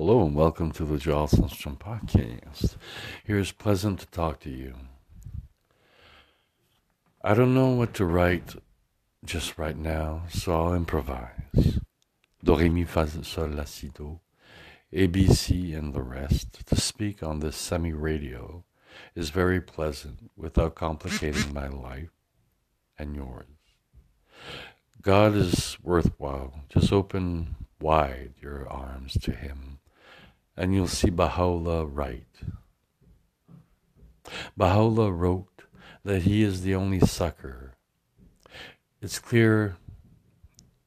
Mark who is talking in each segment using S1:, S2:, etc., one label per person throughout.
S1: Hello and welcome to the Giles Sundstrom podcast. Here's pleasant to talk to you. I don't know what to write just right now, so I'll improvise. Do, re, mi, fa, sol, la, si, do, ABC, and the rest. To speak on this semi radio is very pleasant without complicating my life and yours. God is worthwhile. Just open wide your arms to Him, and you'll see Baha'u'llah write. Baha'u'llah wrote that He is the only succor. It's clear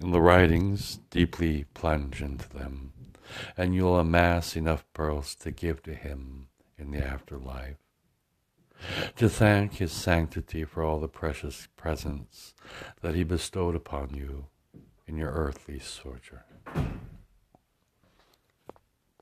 S1: in the writings, deeply plunge into them, and you'll amass enough pearls to give to Him in the afterlife to thank His sanctity for all the precious presents that He bestowed upon you in your earthly sojourn.